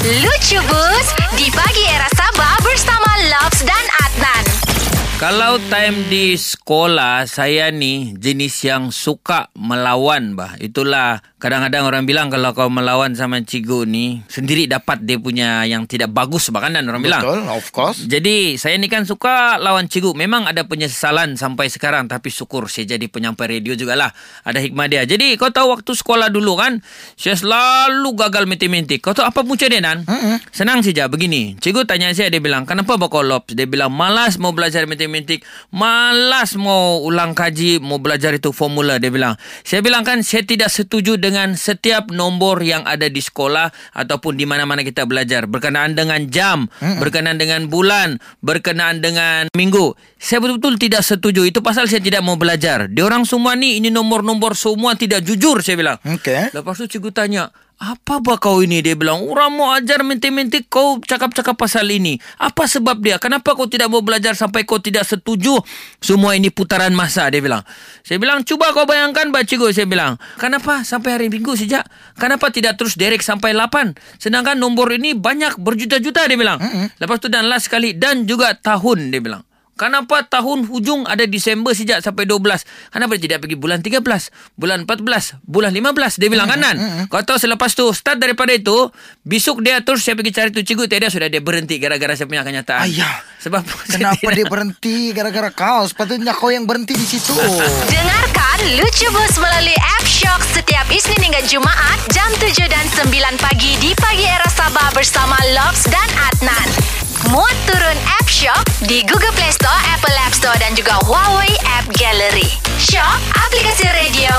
Lucu Bus di pagi era Sabah bersama. Kalau time di sekolah saya ni jenis yang suka melawan bah. Itulah kadang-kadang orang bilang kalau kau melawan sama cikgu ni sendiri dapat dia punya yang tidak bagus makanan orang bilang. Betul, of course. Jadi saya ni kan suka lawan cikgu. Memang ada penyesalan sampai sekarang tapi syukur saya jadi penyampai radio jugalah. Ada hikmah dia. Jadi kau tahu waktu sekolah dulu kan saya selalu gagal matematik. Kau tahu apa punca dia Nan? Mm-mm. Senang saja begini. Cikgu tanya saya dia bilang, "Kenapa bakal lops?" Dia bilang, "Malas mau belajar matematik, malas mau ulang kaji, mau belajar itu formula." Dia bilang. Saya bilang kan saya tidak setuju dengan setiap nombor yang ada di sekolah ataupun di mana-mana kita belajar berkenaan dengan jam, berkenaan dengan bulan, berkenaan dengan minggu. Saya betul-betul tidak setuju. Itu pasal saya tidak mau belajar. Dia orang semua ni ini nombor-nombor semua tidak jujur saya bilang. Okey. Lepas tu cikgu tanya, apa bah kau ini? Dia bilang, orang mau ajar matematik kau cakap-cakap pasal ini. Apa sebab dia? Kenapa kau tidak mau belajar sampai kau tidak setuju semua ini putaran masa? Dia bilang. Saya bilang, cuba kau bayangkan bah cikgu. Saya bilang, kenapa sampai hari minggu sejak? Kenapa tidak terus derek sampai 8? Sedangkan nombor ini banyak berjuta-juta dia bilang. Mm-hmm. Lepas tu dan last sekali dan juga tahun dia bilang. Kenapa tahun hujung ada Disember sejak sampai 12? Kenapa dia tidak pergi bulan 13, bulan 14, bulan 15? Dia bilang kanan. Kau tahu selepas tu, start daripada itu, besok dia terus saya pergi cari tu cikgu, tiada sudah dia berhenti gara-gara saya punya kenyataan. Ayah. Sebab Kenapa tidak- dia berhenti gara-gara kau? Sepatutnya kau yang berhenti di situ. Dengarkan Lucu Bus melalui App Shock setiap Isnin hingga Jumaat jam 7 dan 9 pagi di pagi era Sabah bersama Lobs dan Adnan. Di Google Play Store, Apple App Store dan juga Huawei App Gallery. Shock, aplikasi radio.